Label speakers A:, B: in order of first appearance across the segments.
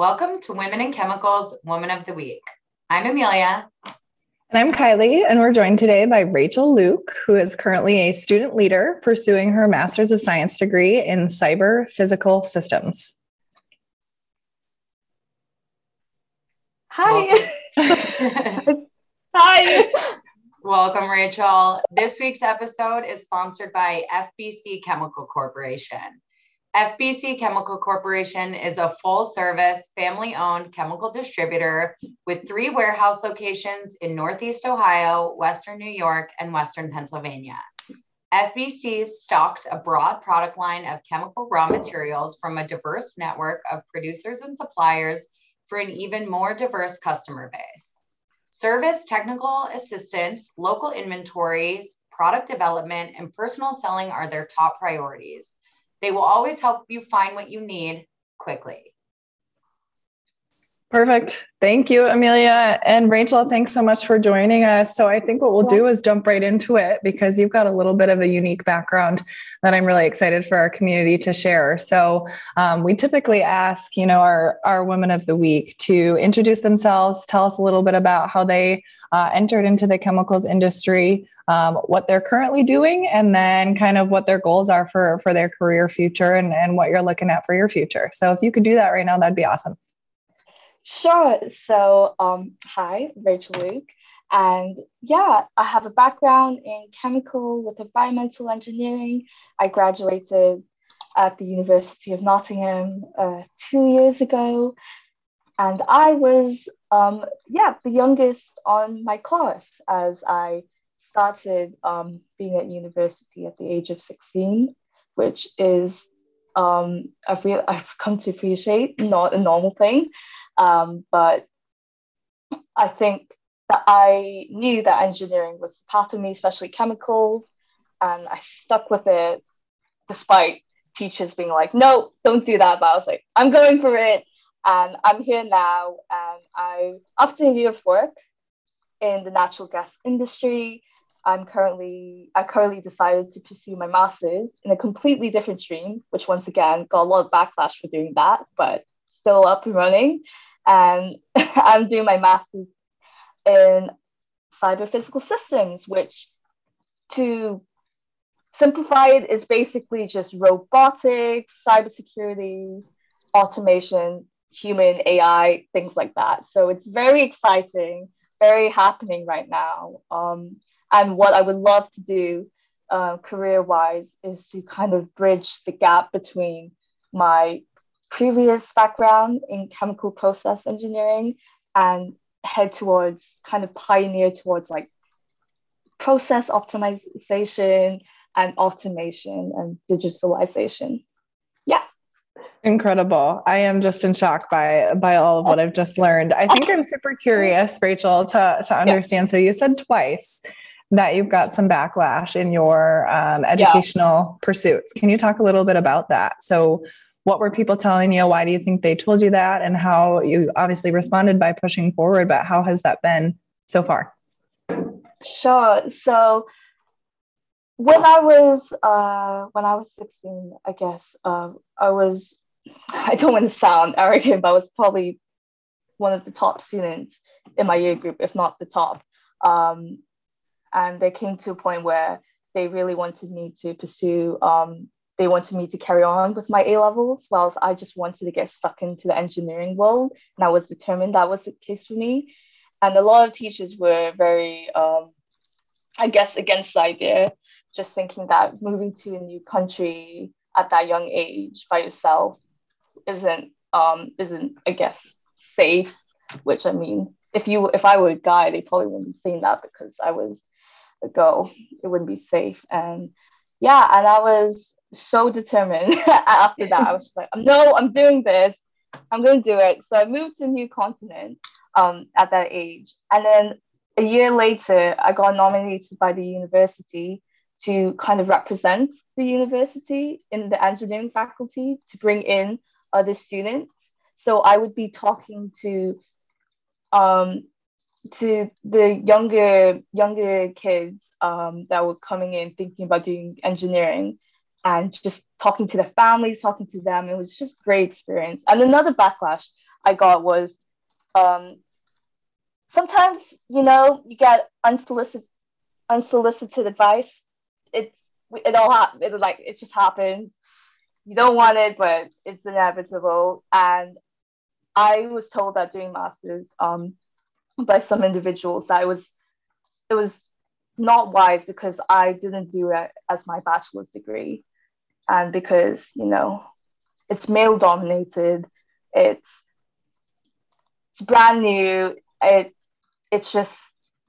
A: Welcome to Women in Chemicals Woman of the Week. I'm Amelia.
B: And I'm Kylie, and we're joined today by Rachel Luke, who is currently a student leader pursuing her Master's of Science degree in Cyber Physical Systems.
C: Hi. Hi.
A: Welcome, Rachel. This week's episode is sponsored by FBC Chemical Corporation. FBC Chemical Corporation is a full service, family owned chemical distributor with three warehouse locations in Northeast Ohio, Western New York, and Western Pennsylvania. FBC stocks a broad product line of chemical raw materials from a diverse network of producers and suppliers for an even more diverse customer base. Service, technical assistance, local inventories, product development, and personal selling are their top priorities. They will always help you find what you need quickly.
B: Perfect. Thank you, Amelia. And Rachel, thanks so much for joining us. So, I think what we'll do is jump right into it because you've got a little bit of a unique background that I'm really excited for our community to share. So, um, we typically ask, you know, our, our women of the week to introduce themselves, tell us a little bit about how they uh, entered into the chemicals industry, um, what they're currently doing, and then kind of what their goals are for, for their career future and, and what you're looking at for your future. So, if you could do that right now, that'd be awesome.
C: Sure. So, um, hi, Rachel Luke. And yeah, I have a background in chemical with environmental engineering. I graduated at the University of Nottingham uh, two years ago. And I was, um, yeah, the youngest on my course as I started um, being at university at the age of 16, which is, um, I've, re- I've come to appreciate not a normal thing. Um, but I think that I knew that engineering was the path for me, especially chemicals, and I stuck with it despite teachers being like, no, don't do that. But I was like, I'm going for it. And I'm here now. And I, after a year of work in the natural gas industry, I'm currently, I currently decided to pursue my master's in a completely different stream, which once again got a lot of backlash for doing that, but still up and running and I'm doing my master's in cyber physical systems, which to simplify it is basically just robotics, cybersecurity, automation, human AI, things like that. So it's very exciting, very happening right now. Um, and what I would love to do uh, career wise is to kind of bridge the gap between my previous background in chemical process engineering and head towards kind of pioneer towards like process optimization and automation and digitalization. Yeah.
B: Incredible. I am just in shock by by all of what I've just learned. I think I'm super curious, Rachel, to, to understand. Yeah. So you said twice that you've got some backlash in your um, educational yeah. pursuits. Can you talk a little bit about that? So what were people telling you? Why do you think they told you that? And how you obviously responded by pushing forward, but how has that been so far?
C: Sure. So when I was uh, when I was 16, I guess uh, I was I don't want to sound arrogant, but I was probably one of the top students in my year group, if not the top. Um, and they came to a point where they really wanted me to pursue um, they wanted me to carry on with my A levels, whilst I just wanted to get stuck into the engineering world. And I was determined that was the case for me. And a lot of teachers were very, um, I guess, against the idea, just thinking that moving to a new country at that young age by yourself isn't, um, isn't, I guess, safe. Which I mean, if you, if I were a guy, they probably wouldn't be saying that because I was a girl. It wouldn't be safe. And yeah, and I was so determined after that. I was just like, no, I'm doing this. I'm going to do it. So I moved to a new continent um, at that age. And then a year later, I got nominated by the university to kind of represent the university in the engineering faculty to bring in other students. So I would be talking to um, to the younger younger kids um, that were coming in thinking about doing engineering and just talking to the families, talking to them. It was just great experience. And another backlash I got was um, sometimes you know you get unsolicited unsolicited advice. It's it all ha- it like it just happens. You don't want it, but it's inevitable. And I was told that doing masters um, by some individuals that it was it was not wise because I didn't do it as my bachelor's degree, and because you know it's male dominated, it's it's brand new, it's it's just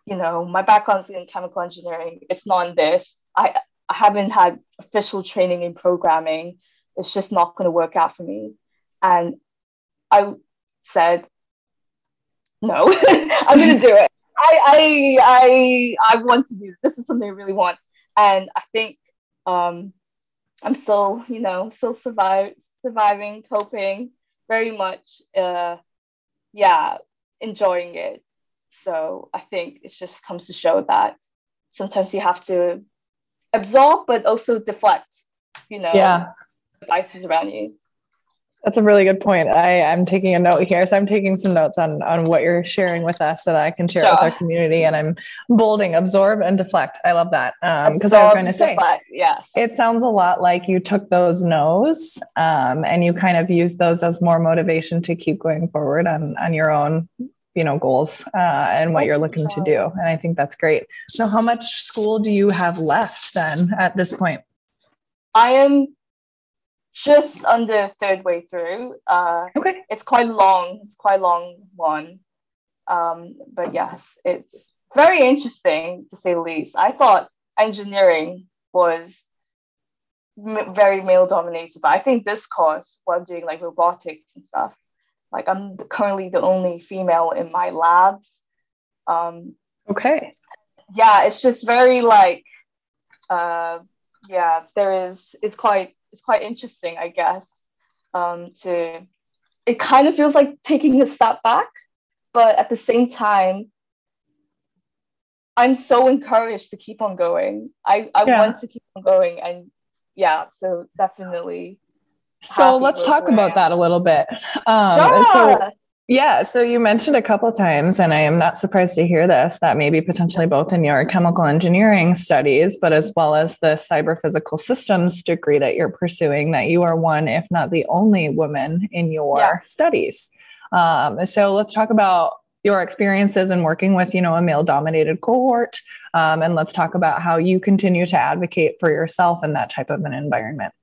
C: you know my background's in chemical engineering. It's not in this. I I haven't had official training in programming. It's just not going to work out for me, and I said no, I'm going to do it. I, I, I, I want to do this. This is something I really want. And I think um, I'm still, you know, still survive, surviving, coping, very much, uh, yeah, enjoying it. So I think it just comes to show that sometimes you have to absorb, but also deflect, you know,
B: yeah.
C: devices around you.
B: That's a really good point. I, I'm taking a note here. So I'm taking some notes on, on what you're sharing with us so that I can share sure. with our community. And I'm bolding, absorb and deflect. I love that. Because um, I was going to say,
C: yes.
B: it sounds a lot like you took those no's um, and you kind of used those as more motivation to keep going forward on, on your own you know goals uh, and what you're looking to do and i think that's great so how much school do you have left then at this point
C: i am just under third way through. Uh,
B: okay.
C: It's quite long. It's quite long one. Um, but yes, it's very interesting to say the least. I thought engineering was m- very male dominated, but I think this course, what I'm doing, like robotics and stuff, like I'm currently the only female in my labs. Um,
B: okay.
C: Yeah, it's just very like, uh, yeah, there is, it's quite it's quite interesting, I guess. Um, to it kind of feels like taking a step back, but at the same time, I'm so encouraged to keep on going. I, I yeah. want to keep on going, and yeah, so definitely.
B: So let's talk about that a little bit. Um, yeah. So yeah. So you mentioned a couple times, and I am not surprised to hear this, that maybe potentially both in your chemical engineering studies, but as well as the cyber physical systems degree that you're pursuing, that you are one, if not the only woman in your yeah. studies. Um, so let's talk about your experiences in working with, you know, a male dominated cohort. Um, and let's talk about how you continue to advocate for yourself in that type of an environment.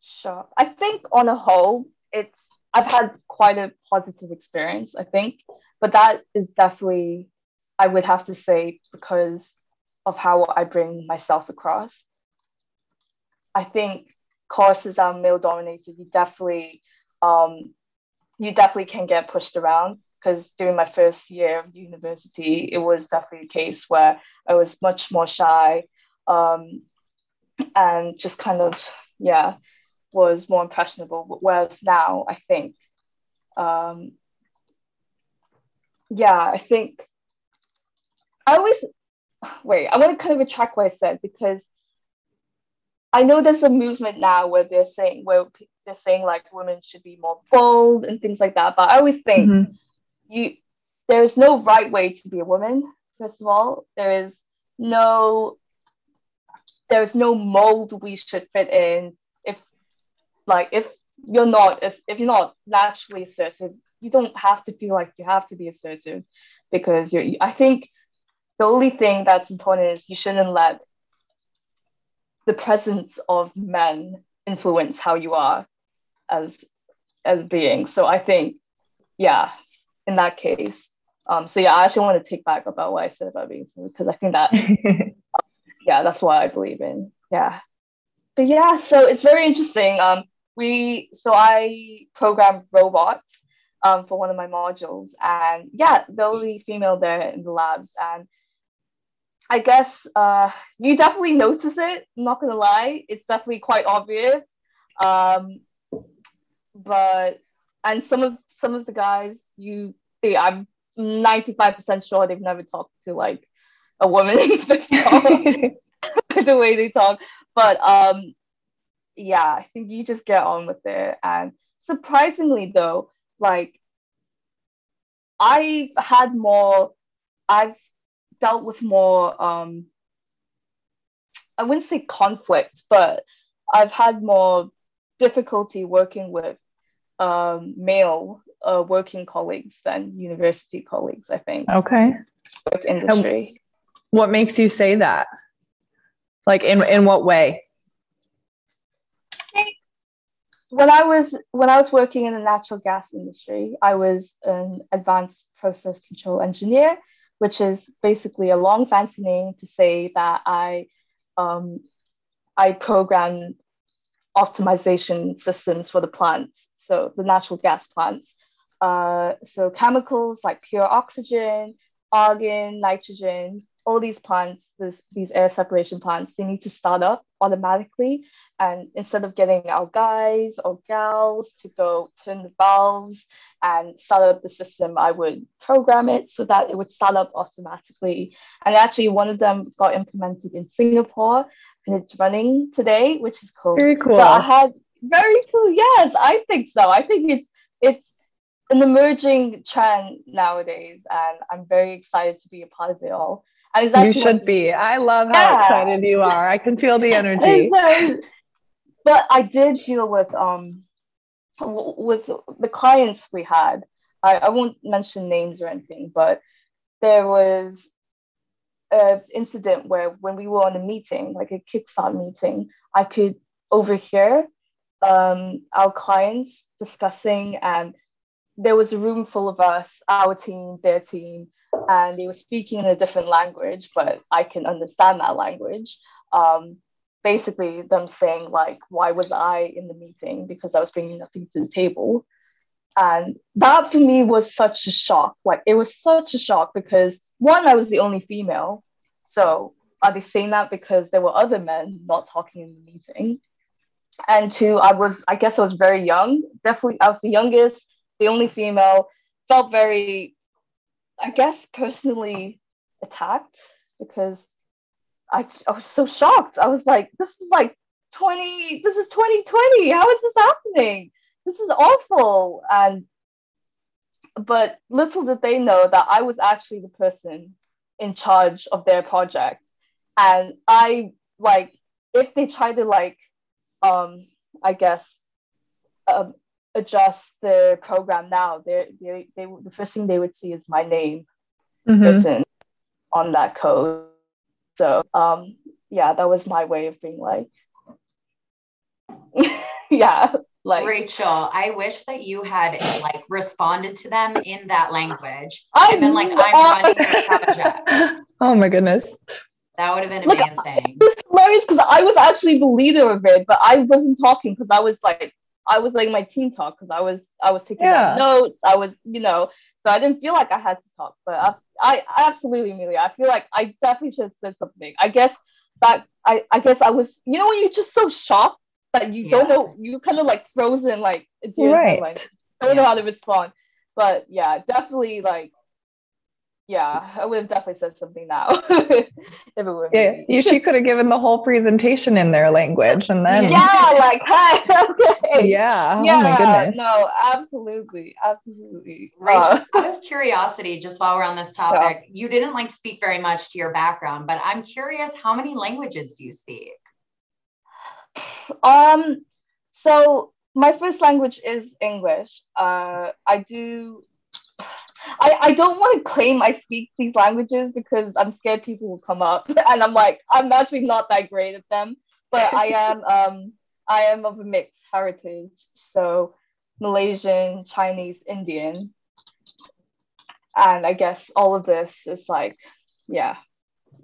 C: Sure. I think on a whole, it's I've had quite a positive experience, I think, but that is definitely, I would have to say, because of how I bring myself across. I think courses are male dominated. You definitely, um, you definitely can get pushed around because during my first year of university, it was definitely a case where I was much more shy um, and just kind of, yeah, was more impressionable. Whereas now, I think, um, yeah, I think I always wait. I want to kind of retract what I said because I know there's a movement now where they're saying where they're saying like women should be more bold and things like that. But I always think mm-hmm. you there is no right way to be a woman. First of all, there is no there is no mold we should fit in like if you're not if, if you're not naturally assertive you don't have to feel like you have to be assertive because you're i think the only thing that's important is you shouldn't let the presence of men influence how you are as as being so i think yeah in that case um so yeah i actually want to take back about what i said about being because i think that yeah that's what i believe in. Yeah. But yeah so it's very interesting. Um we so I programmed robots um, for one of my modules, and yeah, the only female there in the labs, and I guess uh, you definitely notice it. I'm not gonna lie, it's definitely quite obvious. Um, but and some of some of the guys, you see, I'm 95% sure they've never talked to like a woman the way they talk. But um, yeah, I think you just get on with it. And surprisingly, though, like I've had more, I've dealt with more, um, I wouldn't say conflict, but I've had more difficulty working with um, male uh, working colleagues than university colleagues, I think.
B: Okay.
C: Industry.
B: what makes you say that? Like in in what way?
C: When I was when I was working in the natural gas industry, I was an advanced process control engineer, which is basically a long fancy name to say that I um, I program optimization systems for the plants, so the natural gas plants. Uh, so chemicals like pure oxygen, argon, nitrogen, all these plants, this, these air separation plants, they need to start up automatically. And instead of getting our guys or gals to go turn the valves and start up the system, I would program it so that it would start up automatically. And actually, one of them got implemented in Singapore and it's running today, which is cool.
B: Very cool.
C: So I had very cool. Yes, I think so. I think it's it's an emerging trend nowadays, and I'm very excited to be a part of it all. And
B: you should be. I love how yeah. excited you are. I can feel the energy.
C: but I did deal with um with the clients we had. I, I won't mention names or anything, but there was an incident where when we were on a meeting, like a kickstart meeting, I could overhear um, our clients discussing and there was a room full of us, our team, their team, and they were speaking in a different language, but I can understand that language. Um, basically, them saying, like, why was I in the meeting? Because I was bringing nothing to the table. And that for me was such a shock. Like, it was such a shock because one, I was the only female. So, are they saying that because there were other men not talking in the meeting? And two, I was, I guess I was very young. Definitely, I was the youngest the only female, felt very, I guess, personally attacked because I, I was so shocked. I was like, this is like 20, this is 2020. How is this happening? This is awful. And, but little did they know that I was actually the person in charge of their project. And I, like, if they try to, like, um, I guess, um, adjust the program now, they they they the first thing they would see is my name mm-hmm. written on that code. So um yeah, that was my way of being like yeah like
A: Rachel, I wish that you had like responded to them in that language. I've been like, I'm running your project.
B: Oh my goodness.
A: That would have been amazing.
C: Like, hilarious because I was actually the leader of it, but I wasn't talking because I was like I was like my team talk because I was I was taking yeah. notes. I was you know so I didn't feel like I had to talk. But I, I absolutely Amelia. I feel like I definitely should have said something. I guess that I I guess I was you know when you're just so shocked that you yeah. don't know you kind of like frozen like
B: right. Like,
C: don't yeah. know how to respond. But yeah, definitely like yeah, I would have definitely said something now. if
B: it were yeah, you, she could have given the whole presentation in their language, and then
C: yeah, like hi, okay,
B: yeah,
C: yeah, oh my goodness, no, absolutely, absolutely.
A: Rachel, uh, out of curiosity, just while we're on this topic, yeah. you didn't like speak very much to your background, but I'm curious, how many languages do you speak?
C: Um, so my first language is English. Uh, I do I, I don't want to claim I speak these languages because I'm scared people will come up and I'm like I'm actually not that great at them. But I am um I am of a mixed heritage. So Malaysian Chinese Indian. And I guess all of this is like yeah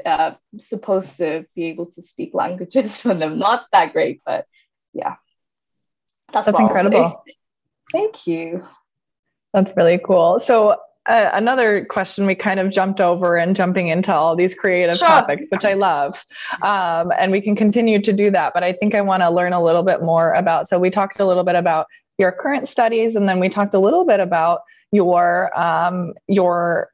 C: uh, supposed to be able to speak languages for them not that great but yeah.
B: That's, that's incredible.
C: Thank you.
B: That's really cool. So uh, another question we kind of jumped over and jumping into all these creative sure. topics, which I love. Um, and we can continue to do that. But I think I want to learn a little bit more about. So we talked a little bit about your current studies, and then we talked a little bit about your um, your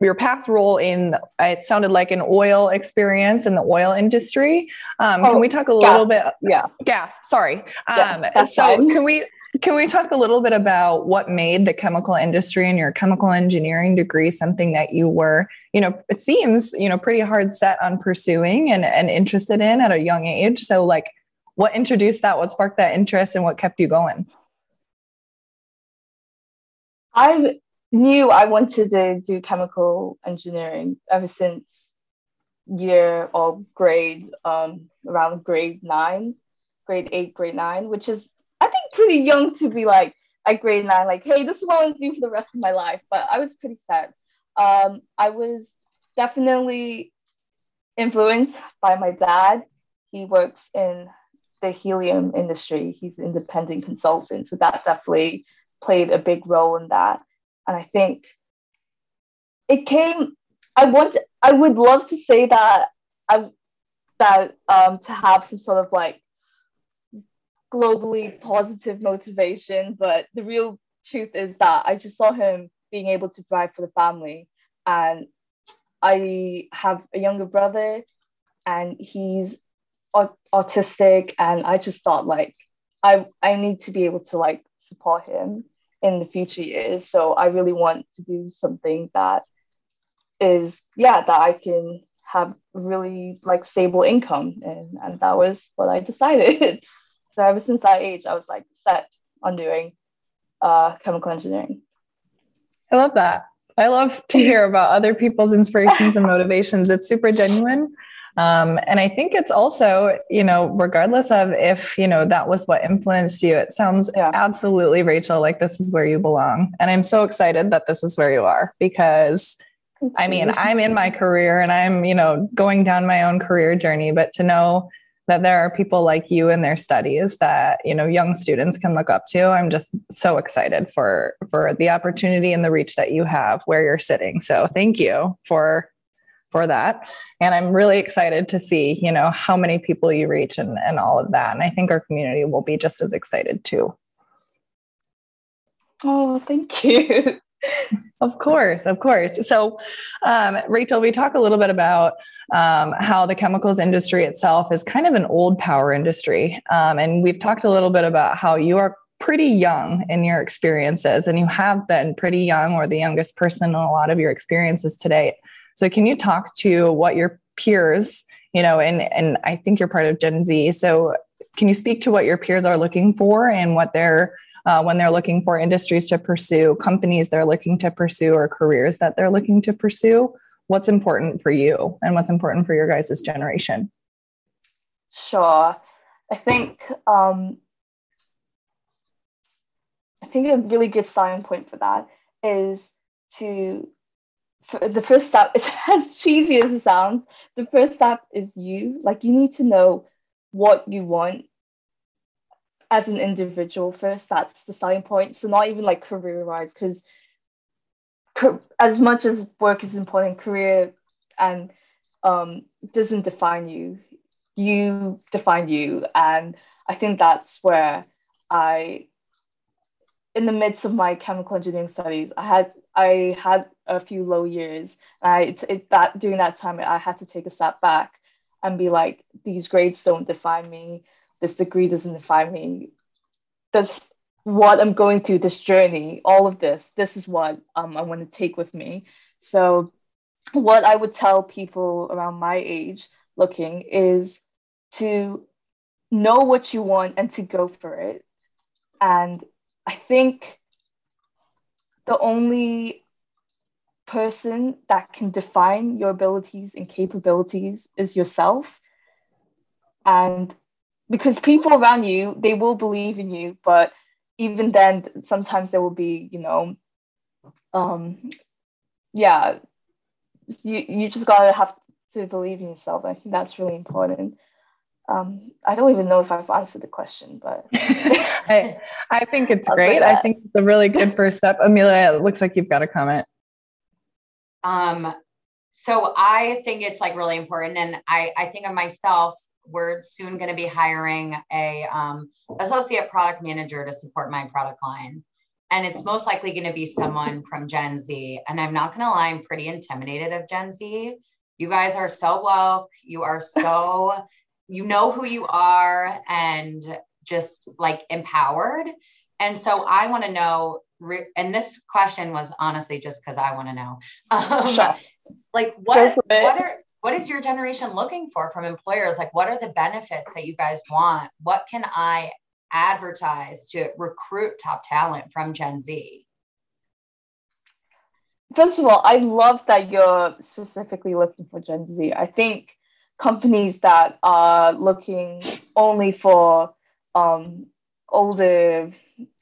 B: your past role in it sounded like an oil experience in the oil industry um, oh, can we talk a little bit
C: yeah
B: gas sorry um, yeah, so fine. can we can we talk a little bit about what made the chemical industry and your chemical engineering degree something that you were, you know, it seems, you know, pretty hard set on pursuing and, and interested in at a young age. So like what introduced that? What sparked that interest and what kept you going?
C: I knew I wanted to do chemical engineering ever since year or grade um, around grade nine, grade eight, grade nine, which is pretty young to be like at grade nine, like, hey, this is what I want to do for the rest of my life. But I was pretty sad. Um, I was definitely influenced by my dad. He works in the helium industry. He's an independent consultant, so that definitely played a big role in that. And I think it came. I want. I would love to say that I that um, to have some sort of like globally positive motivation, but the real truth is that I just saw him being able to drive for the family, and I have a younger brother, and he's autistic, and I just thought like I I need to be able to like support him in the future years. So I really want to do something that is yeah that I can have really like stable income and and that was what I decided. so ever since that age, I was like set on doing uh, chemical engineering.
B: I love that. I love to hear about other people's inspirations and motivations. It's super genuine. Um, and I think it's also, you know, regardless of if, you know, that was what influenced you, it sounds yeah. absolutely, Rachel, like this is where you belong. And I'm so excited that this is where you are because I mean, I'm in my career and I'm, you know, going down my own career journey, but to know that there are people like you in their studies that, you know, young students can look up to, I'm just so excited for for the opportunity and the reach that you have where you're sitting. So, thank you for for that. And I'm really excited to see, you know, how many people you reach and, and all of that. And I think our community will be just as excited too.
C: Oh, thank you.
B: of course, of course. So, um, Rachel, we talk a little bit about um, how the chemicals industry itself is kind of an old power industry. Um, and we've talked a little bit about how you are pretty young in your experiences, and you have been pretty young or the youngest person in a lot of your experiences today. So can you talk to what your peers, you know, and and I think you're part of Gen Z. So can you speak to what your peers are looking for and what they're uh, when they're looking for industries to pursue, companies they're looking to pursue, or careers that they're looking to pursue? What's important for you and what's important for your guys' generation?
C: Sure. I think um, I think a really good starting point for that is to the first step is as cheesy as it sounds the first step is you like you need to know what you want as an individual first that's the starting point so not even like career wise because as much as work is important career and um, doesn't define you you define you and i think that's where i in the midst of my chemical engineering studies i had I had a few low years. I it, that during that time I had to take a step back and be like, these grades don't define me. This degree doesn't define me. This what I'm going through, this journey, all of this, this is what um, I want to take with me. So, what I would tell people around my age looking is to know what you want and to go for it. And I think the only person that can define your abilities and capabilities is yourself. And because people around you, they will believe in you, but even then, sometimes there will be, you know, um, yeah, you, you just gotta have to believe in yourself. I think that's really important um, I don't even know if I've answered the question, but
B: I, I think it's great. I think it's a really good first step. Amelia, it looks like you've got a comment.
A: Um, so I think it's like really important, and I I think of myself. We're soon going to be hiring a um, associate product manager to support my product line, and it's most likely going to be someone from Gen Z. And I'm not going to lie, I'm pretty intimidated of Gen Z. You guys are so woke. You are so you know who you are and just like empowered And so I want to know, and this question was honestly just because I want to know, um, sure. like what what are what is your generation looking for from employers? Like, what are the benefits that you guys want? What can I advertise to recruit top talent from Gen Z?
C: First of all, I love that you're specifically looking for Gen Z. I think companies that are looking only for um, older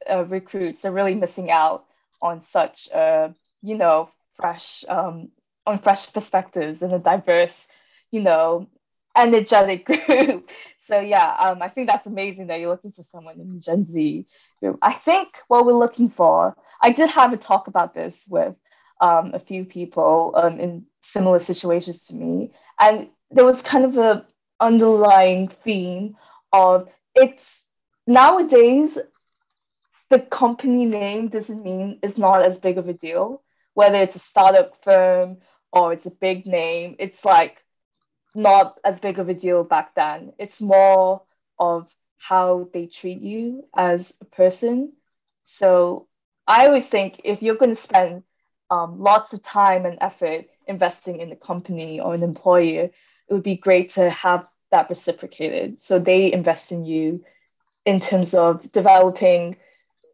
C: uh, recruits are really missing out on such, uh, you know, fresh um, on fresh perspectives and a diverse, you know, energetic group. so yeah, um, I think that's amazing that you're looking for someone in Gen Z group. I think what we're looking for, I did have a talk about this with um, a few people um, in similar situations to me, and there was kind of a underlying theme of it's nowadays the company name doesn't mean it's not as big of a deal whether it's a startup firm or it's a big name. It's like not as big of a deal back then. It's more of how they treat you as a person. So I always think if you're going to spend um, lots of time and effort investing in a company or an employer, it would be great to have that reciprocated. So they invest in you in terms of developing,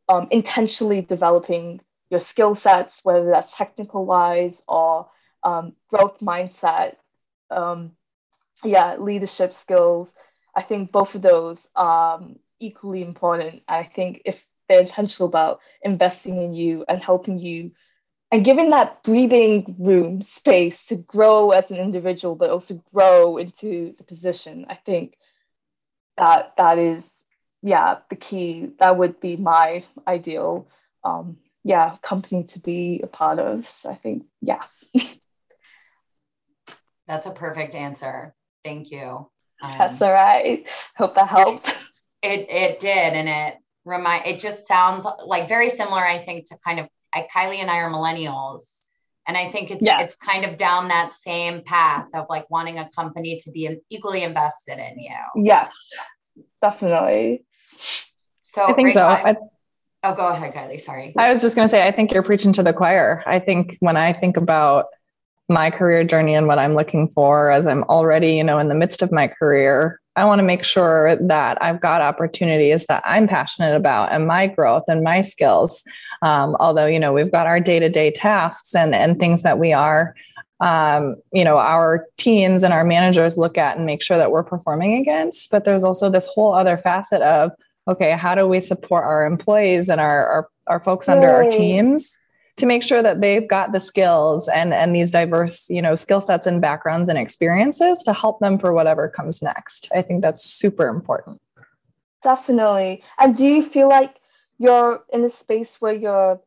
C: um, intentionally developing your skill sets, whether that's technical wise or um, growth mindset, um, yeah, leadership skills. I think both of those are um, equally important. I think if they're intentional about investing in you and helping you and giving that breathing room space to grow as an individual, but also grow into the position, I think that that is, yeah, the key. That would be my ideal, um, yeah, company to be a part of. So I think, yeah.
A: That's a perfect answer. Thank you.
C: Um, That's all right. Hope that helped.
A: It it did, and it remind. It just sounds like very similar. I think to kind of I, Kylie and I are millennials, and I think it's it's kind of down that same path of like wanting a company to be equally invested in you.
C: Yes, definitely.
A: So
B: I think Rachel, so. I,
A: oh, go ahead, Kylie. Sorry.
B: I was just going to say, I think you're preaching to the choir. I think when I think about my career journey and what I'm looking for as I'm already, you know, in the midst of my career, I want to make sure that I've got opportunities that I'm passionate about and my growth and my skills. Um, although, you know, we've got our day to day tasks and, and things that we are, um, you know, our teams and our managers look at and make sure that we're performing against. But there's also this whole other facet of, okay, how do we support our employees and our, our, our folks under our teams? To make sure that they've got the skills and and these diverse you know skill sets and backgrounds and experiences to help them for whatever comes next. I think that's super important.
C: Definitely. And do you feel like you're in a space where you're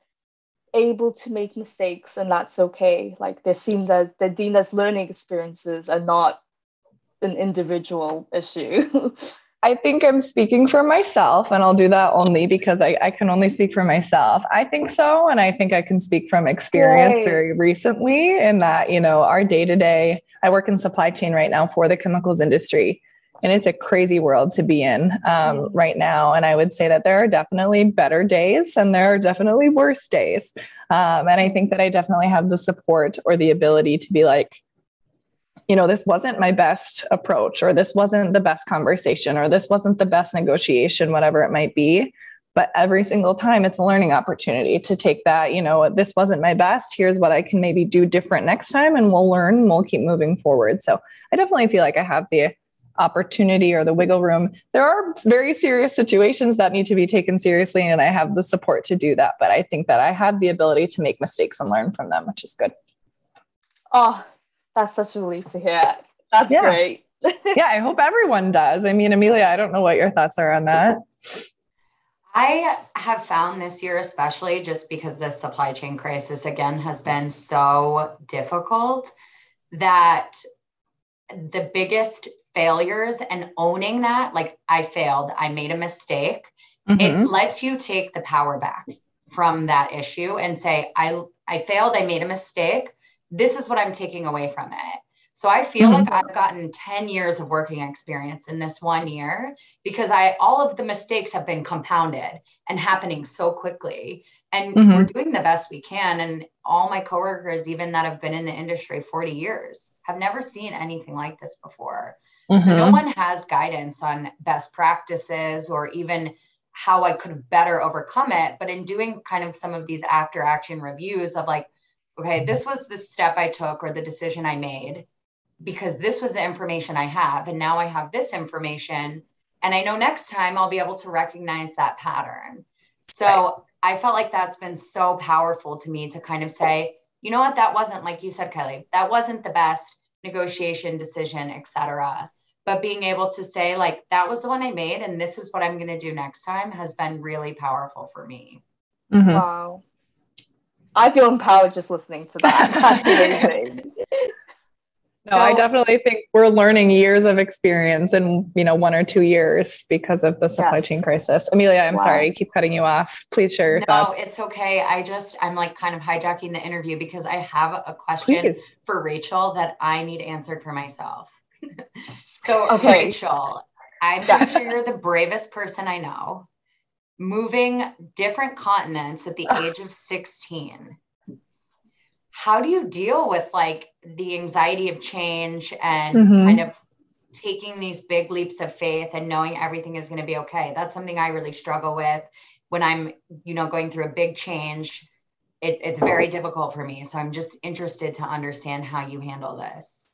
C: able to make mistakes and that's okay? Like they seem as they're learning experiences and not an individual issue
B: I think I'm speaking for myself, and I'll do that only because I, I, can only speak for myself. I think so. And I think I can speak from experience right. very recently in that, you know, our day to day, I work in supply chain right now for the chemicals industry. And it's a crazy world to be in um, mm. right now. And I would say that there are definitely better days and there are definitely worse days. Um, and I think that I definitely have the support or the ability to be like, you know, this wasn't my best approach, or this wasn't the best conversation, or this wasn't the best negotiation, whatever it might be. But every single time, it's a learning opportunity to take that, you know, this wasn't my best. Here's what I can maybe do different next time, and we'll learn and we'll keep moving forward. So I definitely feel like I have the opportunity or the wiggle room. There are very serious situations that need to be taken seriously, and I have the support to do that. But I think that I have the ability to make mistakes and learn from them, which is good.
C: Oh, that's such a relief to hear. That's yeah. great.
B: yeah, I hope everyone does. I mean, Amelia, I don't know what your thoughts are on that.
A: I have found this year, especially just because this supply chain crisis again has been so difficult, that the biggest failures and owning that, like I failed, I made a mistake, mm-hmm. it lets you take the power back from that issue and say, I I failed, I made a mistake this is what I'm taking away from it. So I feel mm-hmm. like I've gotten 10 years of working experience in this one year because I all of the mistakes have been compounded and happening so quickly. And mm-hmm. we're doing the best we can. And all my coworkers, even that have been in the industry 40 years, have never seen anything like this before. Mm-hmm. So no mm-hmm. one has guidance on best practices or even how I could better overcome it. But in doing kind of some of these after action reviews of like, okay, this was the step I took or the decision I made because this was the information I have. And now I have this information. And I know next time I'll be able to recognize that pattern. So right. I felt like that's been so powerful to me to kind of say, you know what, that wasn't like you said, Kelly, that wasn't the best negotiation decision, etc but being able to say like that was the one i made and this is what i'm going to do next time has been really powerful for me
C: mm-hmm. wow i feel empowered just listening to that that's amazing
B: no so, i definitely think we're learning years of experience in you know one or two years because of the supply yes. chain crisis amelia i'm wow. sorry I keep cutting you off please share your no, thoughts
A: it's okay i just i'm like kind of hijacking the interview because i have a question please. for rachel that i need answered for myself So, okay. Rachel, I'm pretty sure you're the bravest person I know. Moving different continents at the age of 16. How do you deal with like the anxiety of change and mm-hmm. kind of taking these big leaps of faith and knowing everything is going to be okay? That's something I really struggle with when I'm, you know, going through a big change. It, it's very difficult for me. So I'm just interested to understand how you handle this.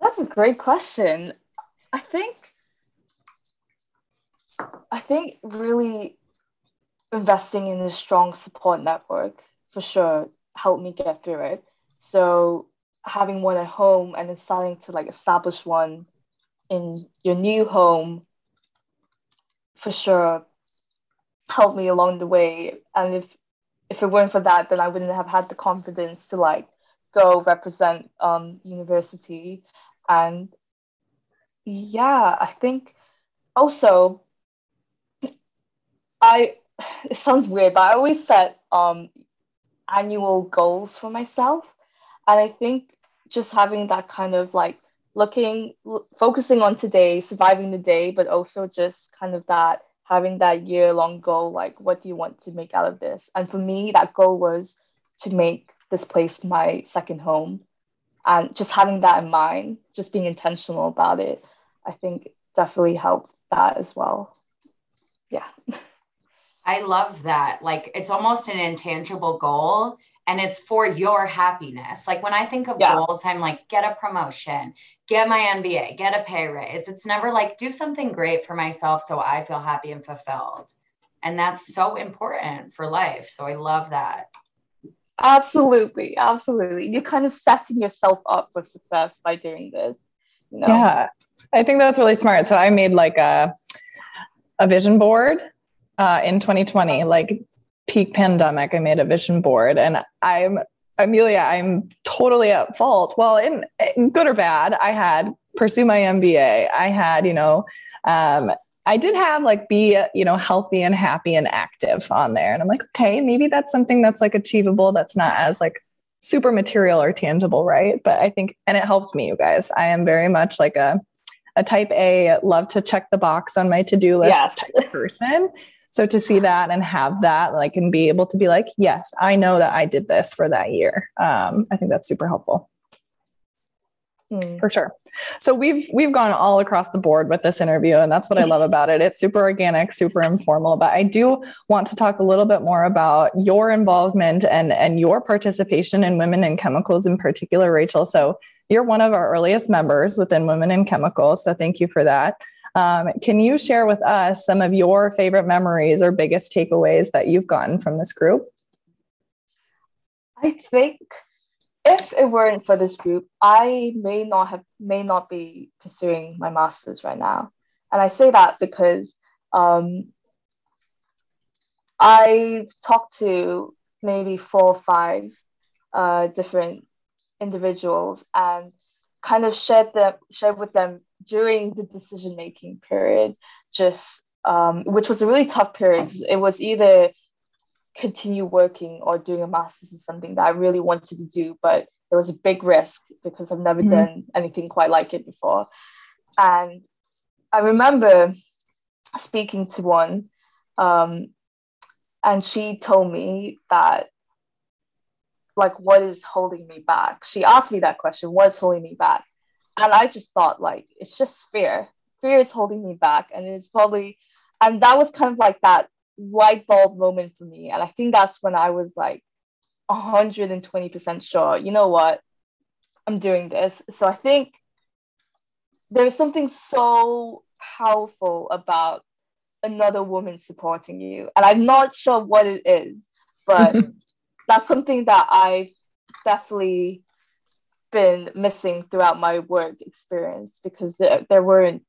C: That's a great question. I think I think really investing in a strong support network for sure helped me get through it. So having one at home and then starting to like establish one in your new home for sure helped me along the way. And if if it weren't for that, then I wouldn't have had the confidence to like go represent um university and yeah i think also i it sounds weird but i always set um annual goals for myself. And i think just having that kind of like looking l- focusing on today surviving the day but also just kind of that having that year long goal like what do you want to make out of this? And for me that goal was to make this place my second home. And just having that in mind just being intentional about it i think definitely helped that as well. Yeah
A: i love that like it's almost an intangible goal and it's for your happiness like when i think of yeah. goals i'm like get a promotion get my mba get a pay raise it's never like do something great for myself so i feel happy and fulfilled and that's so important for life so i love that
C: Absolutely, absolutely. You're kind of setting yourself up for success by doing this.
B: You know? Yeah, I think that's really smart. So I made like a a vision board uh, in 2020, like peak pandemic. I made a vision board, and I'm Amelia. I'm totally at fault. Well, in, in good or bad, I had pursue my MBA. I had, you know, um, I did have like be, you know, healthy and happy and active on there. And I'm like, okay, maybe that's something that's like achievable. That's not as like super material or tangible, right? But I think, and it helped me, you guys. I am very much like a, a type A, love to check the box on my to do list person. So to see that and have that, like, and be able to be like, yes, I know that I did this for that year. Um, I think that's super helpful. Mm. For sure. So we've we've gone all across the board with this interview and that's what I love about it. It's super organic, super informal, but I do want to talk a little bit more about your involvement and and your participation in Women in Chemicals in particular, Rachel. So you're one of our earliest members within Women in Chemicals, so thank you for that. Um, can you share with us some of your favorite memories or biggest takeaways that you've gotten from this group?
C: I think if it weren't for this group, I may not have may not be pursuing my masters right now. And I say that because um, I talked to maybe four or five uh, different individuals and kind of shared them shared with them during the decision making period, just um, which was a really tough period because it was either continue working or doing a master's is something that I really wanted to do, but there was a big risk because I've never mm-hmm. done anything quite like it before. And I remember speaking to one, um, and she told me that, like, what is holding me back? She asked me that question, what's holding me back? And I just thought, like, it's just fear. Fear is holding me back. And it's probably, and that was kind of like that light bulb moment for me. And I think that's when I was like 120% sure, you know what, I'm doing this. So I think there's something so powerful about another woman supporting you. And I'm not sure what it is, but that's something that I've definitely been missing throughout my work experience because there, there weren't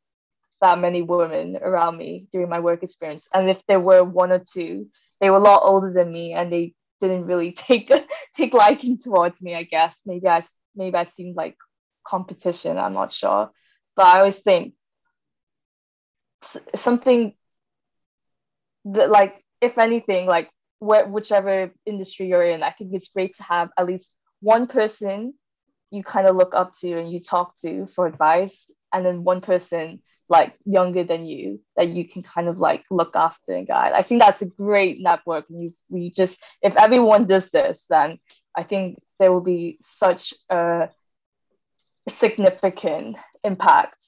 C: that many women around me during my work experience. And if there were one or two, they were a lot older than me and they didn't really take take liking towards me, I guess. Maybe I maybe I seemed like competition, I'm not sure. But I always think something that like if anything, like wh- whichever industry you're in, I think it's great to have at least one person you kind of look up to and you talk to for advice, and then one person like younger than you that you can kind of like look after and guide. I think that's a great network. And you we just if everyone does this, then I think there will be such a significant impact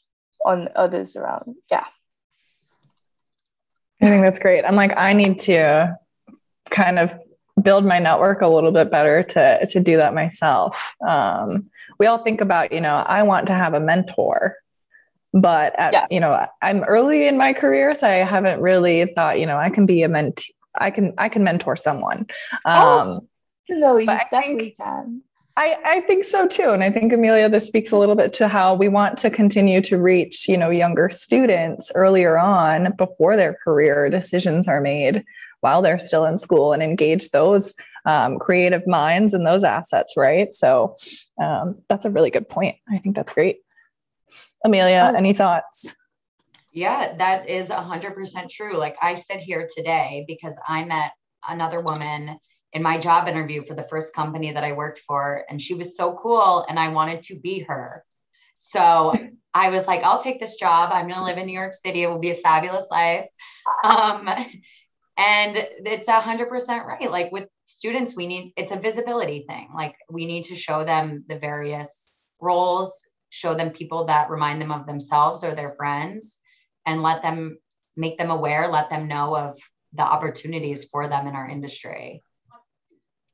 C: on others around. Yeah.
B: I think that's great. I'm like, I need to kind of build my network a little bit better to to do that myself. Um, we all think about, you know, I want to have a mentor but at, you know i'm early in my career so i haven't really thought you know i can be a ment i can i can mentor someone
C: oh, um no you definitely think, can
B: I, I think so too. And I think Amelia, this speaks a little bit to how we want to continue to reach, you know, younger students earlier on before their career decisions are made while they're still in school and engage those um, creative minds and those assets, right? So um, that's a really good point. I think that's great. Amelia, oh. any thoughts?
A: Yeah, that is 100% true. Like I sit here today because I met another woman in my job interview for the first company that I worked for, and she was so cool, and I wanted to be her. So I was like, I'll take this job. I'm going to live in New York City. It will be a fabulous life. Um, and it's a hundred percent right. Like with students, we need, it's a visibility thing. Like we need to show them the various roles show them people that remind them of themselves or their friends and let them make them aware let them know of the opportunities for them in our industry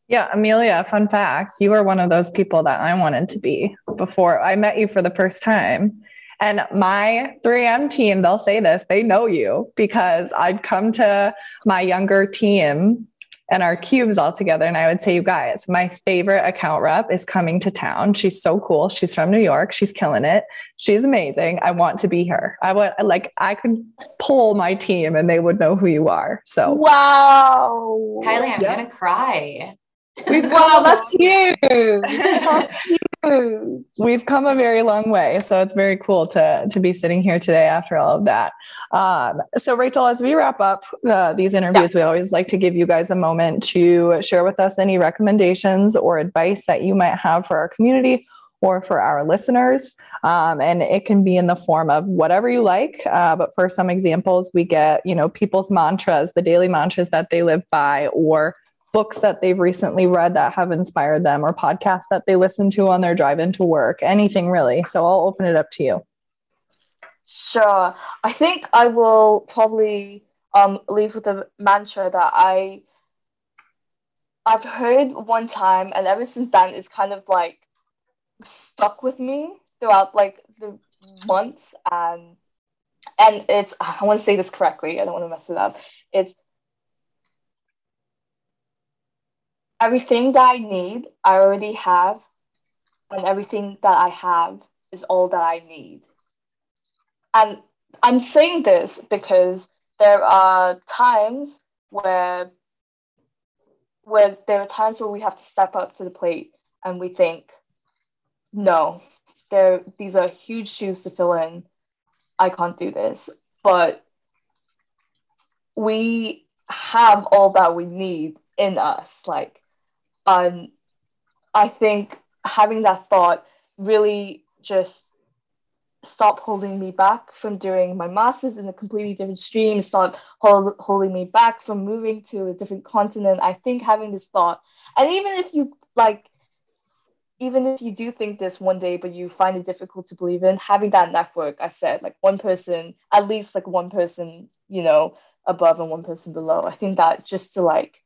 B: yeah amelia fun fact you were one of those people that i wanted to be before i met you for the first time and my 3M team, they'll say this, they know you because I'd come to my younger team and our cubes all together. And I would say, you guys, my favorite account rep is coming to town. She's so cool. She's from New York. She's killing it. She's amazing. I want to be her. I would like, I could pull my team and they would know who you are. So,
C: wow.
A: Kylie, I'm yeah. going to cry.
C: wow, that's huge. That's huge.
B: We've come a very long way, so it's very cool to to be sitting here today after all of that. Um, so, Rachel, as we wrap up uh, these interviews, yeah. we always like to give you guys a moment to share with us any recommendations or advice that you might have for our community or for our listeners. Um, and it can be in the form of whatever you like. Uh, but for some examples, we get, you know, people's mantras, the daily mantras that they live by, or books that they've recently read that have inspired them or podcasts that they listen to on their drive into work, anything really. So I'll open it up to you.
C: Sure. I think I will probably um, leave with a mantra that I I've heard one time and ever since then it's kind of like stuck with me throughout like the months and and it's I want to say this correctly, I don't want to mess it up. It's everything that I need, I already have, and everything that I have is all that I need. And I'm saying this because there are times where where there are times where we have to step up to the plate and we think, no, there these are huge shoes to fill in. I can't do this. But we have all that we need in us. Like um, I think having that thought really just stopped holding me back from doing my master's in a completely different stream, stopped hold, holding me back from moving to a different continent. I think having this thought, and even if you like, even if you do think this one day, but you find it difficult to believe in, having that network, I said, like one person, at least like one person, you know, above and one person below. I think that just to like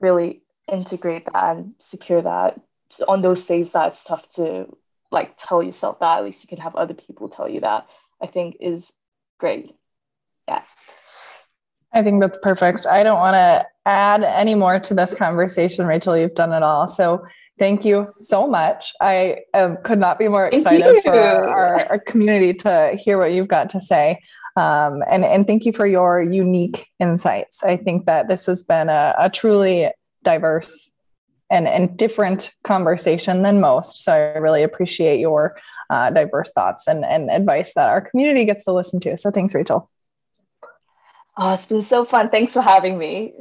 C: really integrate that and secure that. So on those days that it's tough to like tell yourself that. At least you can have other people tell you that i think is great. Yeah.
B: I think that's perfect. I don't want to add any more to this conversation rachel. You've done it all. So thank you so much. I um, could not be more excited for our, our, community to hear what you've got to say. Um, and, and thank you for your unique insights. I think that this has been a, a truly diverse and, and different conversation than most. So I really appreciate your uh, diverse thoughts and, and advice that our community gets to listen to. So thanks, Rachel.
C: Oh, it's been so fun. Thanks for having me.